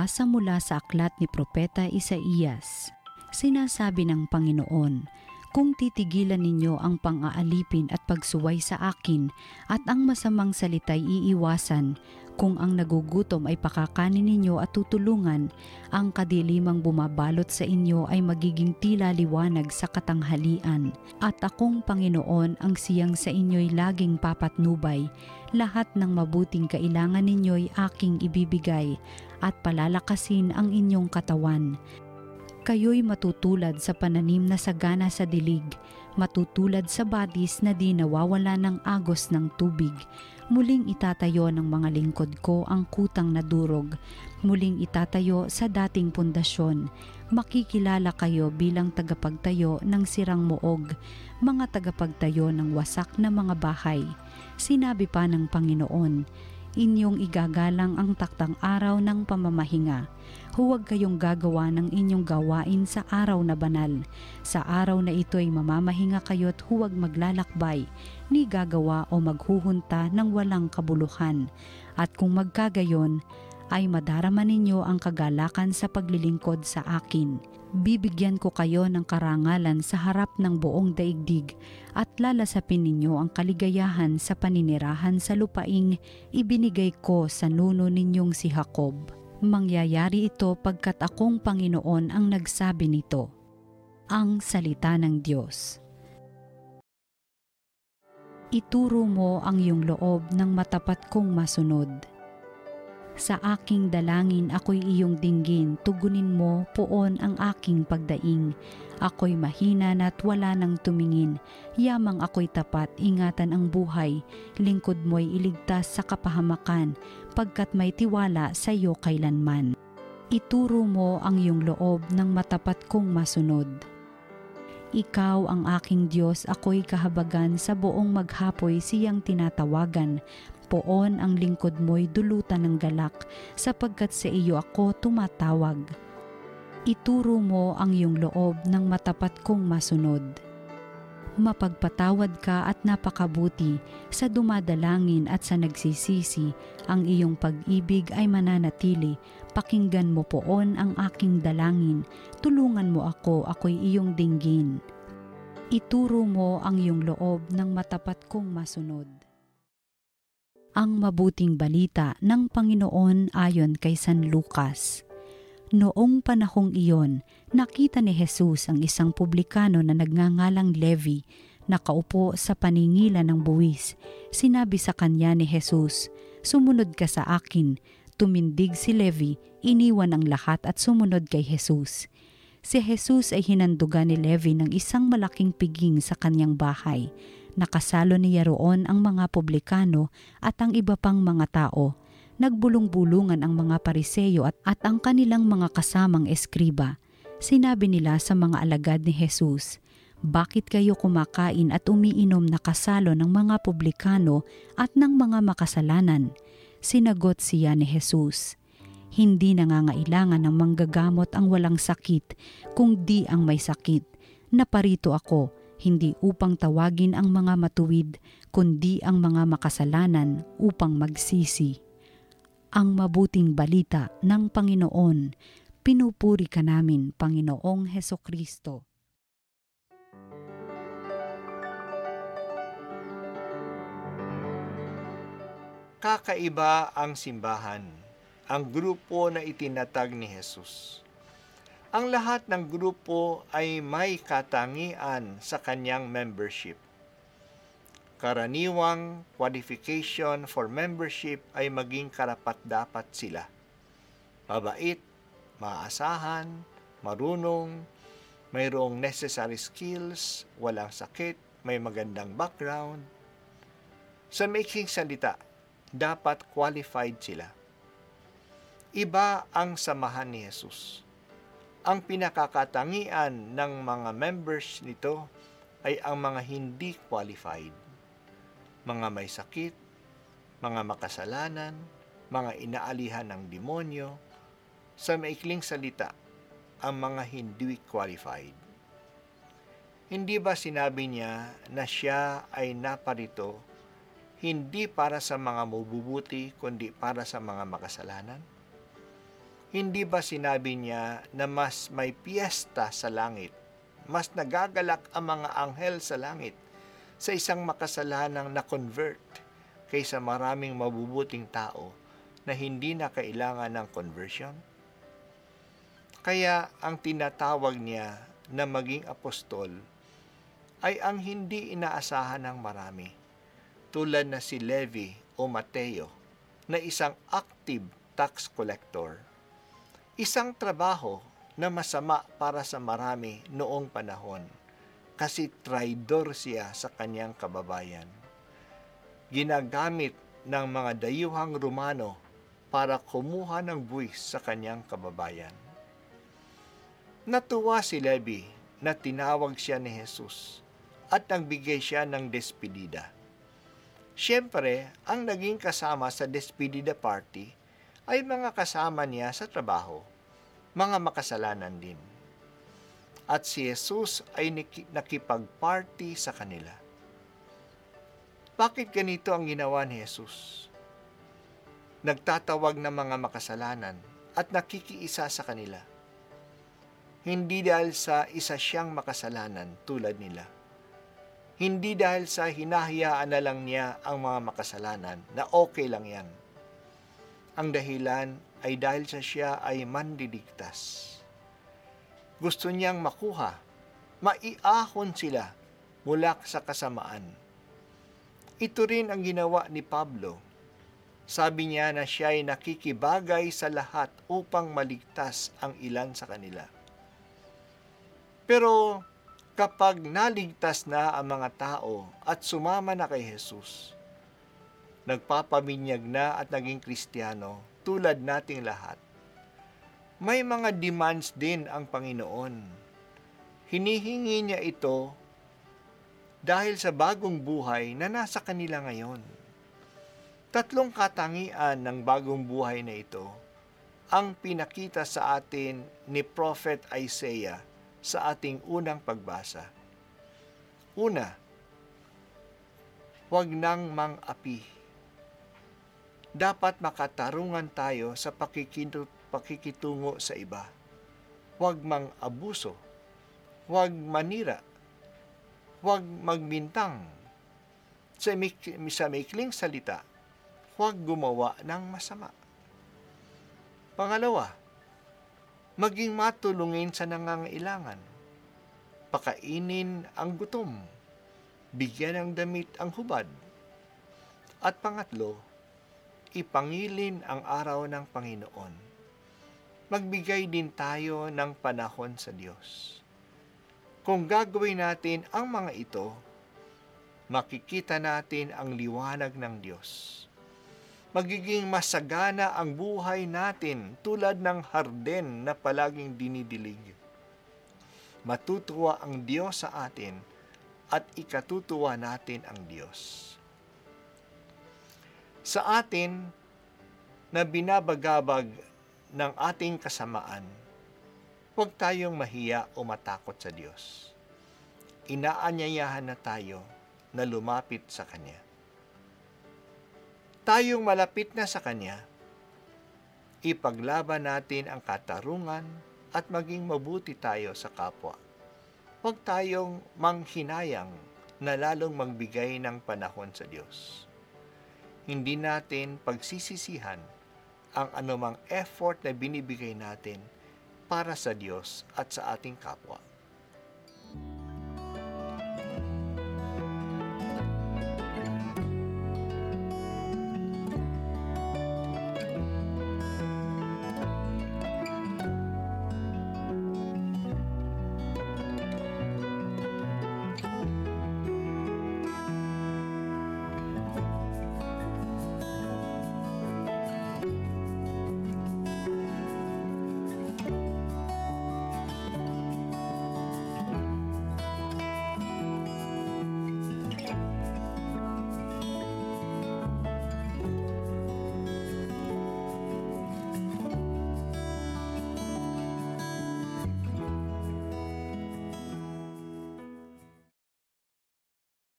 Binabasa mula sa aklat ni Propeta Isaías. Sinasabi ng Panginoon, Kung titigilan ninyo ang pang-aalipin at pagsuway sa akin at ang masamang salita'y iiwasan, kung ang nagugutom ay pakakanin ninyo at tutulungan, ang kadilimang bumabalot sa inyo ay magiging tila liwanag sa katanghalian. At akong Panginoon ang siyang sa inyo'y laging papatnubay, lahat ng mabuting kailangan ninyo'y aking ibibigay at palalakasin ang inyong katawan. Kayo'y matutulad sa pananim na sagana sa dilig, matutulad sa batis na di nawawala ng agos ng tubig. Muling itatayo ng mga lingkod ko ang kutang na durog, muling itatayo sa dating pundasyon. Makikilala kayo bilang tagapagtayo ng sirang moog, mga tagapagtayo ng wasak na mga bahay. Sinabi pa ng Panginoon, inyong igagalang ang taktang araw ng pamamahinga. Huwag kayong gagawa ng inyong gawain sa araw na banal. Sa araw na ito'y mamamahinga kayo't huwag maglalakbay, ni gagawa o maghuhunta ng walang kabuluhan. At kung magkagayon, ay madarama ninyo ang kagalakan sa paglilingkod sa akin. Bibigyan ko kayo ng karangalan sa harap ng buong daigdig at lalasapin ninyo ang kaligayahan sa paninirahan sa lupaing ibinigay ko sa nuno ninyong si Jacob. Mangyayari ito pagkat akong Panginoon ang nagsabi nito. Ang Salita ng Diyos Ituro mo ang iyong loob ng matapat kong masunod sa aking dalangin ako'y iyong dinggin, tugunin mo poon ang aking pagdaing. Ako'y mahina na't wala nang tumingin, yamang ako'y tapat, ingatan ang buhay, lingkod mo'y iligtas sa kapahamakan, pagkat may tiwala sa iyo kailanman. Ituro mo ang iyong loob ng matapat kong masunod. Ikaw ang aking Diyos, ako'y kahabagan sa buong maghapoy siyang tinatawagan poon ang lingkod mo'y dulutan ng galak, sapagkat sa iyo ako tumatawag. Ituro mo ang iyong loob ng matapat kong masunod. Mapagpatawad ka at napakabuti sa dumadalangin at sa nagsisisi, ang iyong pag-ibig ay mananatili. Pakinggan mo poon ang aking dalangin, tulungan mo ako, ako'y iyong dinggin. Ituro mo ang iyong loob ng matapat kong masunod ang mabuting balita ng Panginoon ayon kay San Lucas. Noong panahong iyon, nakita ni Jesus ang isang publikano na nagngangalang Levi, nakaupo sa paningilan ng buwis. Sinabi sa kanya ni Jesus, Sumunod ka sa akin. Tumindig si Levi, iniwan ang lahat at sumunod kay Jesus. Si Jesus ay hinandugan ni Levi ng isang malaking piging sa kanyang bahay Nakasalo niya roon ang mga publikano at ang iba pang mga tao. Nagbulong-bulungan ang mga pariseyo at, at ang kanilang mga kasamang eskriba. Sinabi nila sa mga alagad ni Jesus, Bakit kayo kumakain at umiinom na kasalo ng mga publikano at ng mga makasalanan? Sinagot siya ni Jesus, Hindi nangangailangan ng manggagamot ang walang sakit, kung di ang may sakit. Naparito ako hindi upang tawagin ang mga matuwid, kundi ang mga makasalanan upang magsisi. Ang mabuting balita ng Panginoon, pinupuri ka namin, Panginoong Heso Kristo. Kakaiba ang simbahan, ang grupo na itinatag ni Jesus. Ang lahat ng grupo ay may katangian sa kanyang membership. Karaniwang qualification for membership ay maging karapat-dapat sila. Mabait, maasahan, marunong, mayroong necessary skills, walang sakit, may magandang background. Sa making salita, dapat qualified sila. Iba ang samahan ni Jesus ang pinakakatangian ng mga members nito ay ang mga hindi qualified. Mga may sakit, mga makasalanan, mga inaalihan ng demonyo, sa maikling salita, ang mga hindi qualified. Hindi ba sinabi niya na siya ay naparito hindi para sa mga mabubuti kundi para sa mga makasalanan? Hindi ba sinabi niya na mas may piyesta sa langit, mas nagagalak ang mga anghel sa langit sa isang makasalanang na-convert kaysa maraming mabubuting tao na hindi na kailangan ng conversion? Kaya ang tinatawag niya na maging apostol ay ang hindi inaasahan ng marami, tulad na si Levi o Mateo na isang active tax collector Isang trabaho na masama para sa marami noong panahon kasi traidor siya sa kanyang kababayan. Ginagamit ng mga dayuhang Romano para kumuha ng buwis sa kanyang kababayan. Natuwa si Levi na tinawag siya ni Jesus at nagbigay siya ng despedida. Siyempre, ang naging kasama sa despedida party ay mga kasama niya sa trabaho, mga makasalanan din. At si Jesus ay nakipag-party sa kanila. Bakit ganito ang ginawa ni Jesus? Nagtatawag ng mga makasalanan at nakikiisa sa kanila. Hindi dahil sa isa siyang makasalanan tulad nila. Hindi dahil sa hinahayaan na lang niya ang mga makasalanan na okay lang yan ang dahilan ay dahil sa siya ay mandiligtas. Gusto niyang makuha, maiahon sila mula sa kasamaan. Ito rin ang ginawa ni Pablo. Sabi niya na siya ay nakikibagay sa lahat upang maligtas ang ilan sa kanila. Pero kapag naligtas na ang mga tao at sumama na kay Jesus, nagpapabinyag na at naging kristyano tulad nating lahat. May mga demands din ang Panginoon. Hinihingi niya ito dahil sa bagong buhay na nasa kanila ngayon. Tatlong katangian ng bagong buhay na ito ang pinakita sa atin ni Prophet Isaiah sa ating unang pagbasa. Una, huwag nang mang-api dapat makatarungan tayo sa pakikitungo sa iba. Huwag mang abuso, huwag manira, huwag magbintang. Sa, mik- sa maikling salita, huwag gumawa ng masama. Pangalawa, maging matulungin sa nangangailangan. Pakainin ang gutom. Bigyan ng damit ang hubad. At pangatlo, ipangilin ang araw ng Panginoon. Magbigay din tayo ng panahon sa Diyos. Kung gagawin natin ang mga ito, makikita natin ang liwanag ng Diyos. Magiging masagana ang buhay natin tulad ng harden na palaging dinidilig. Matutuwa ang Diyos sa atin at ikatutuwa natin ang Diyos sa atin na binabagabag ng ating kasamaan, huwag tayong mahiya o matakot sa Diyos. Inaanyayahan na tayo na lumapit sa Kanya. Tayong malapit na sa Kanya, ipaglaban natin ang katarungan at maging mabuti tayo sa kapwa. Huwag tayong manghinayang na lalong magbigay ng panahon sa Diyos hindi natin pagsisisihan ang anumang effort na binibigay natin para sa Diyos at sa ating kapwa.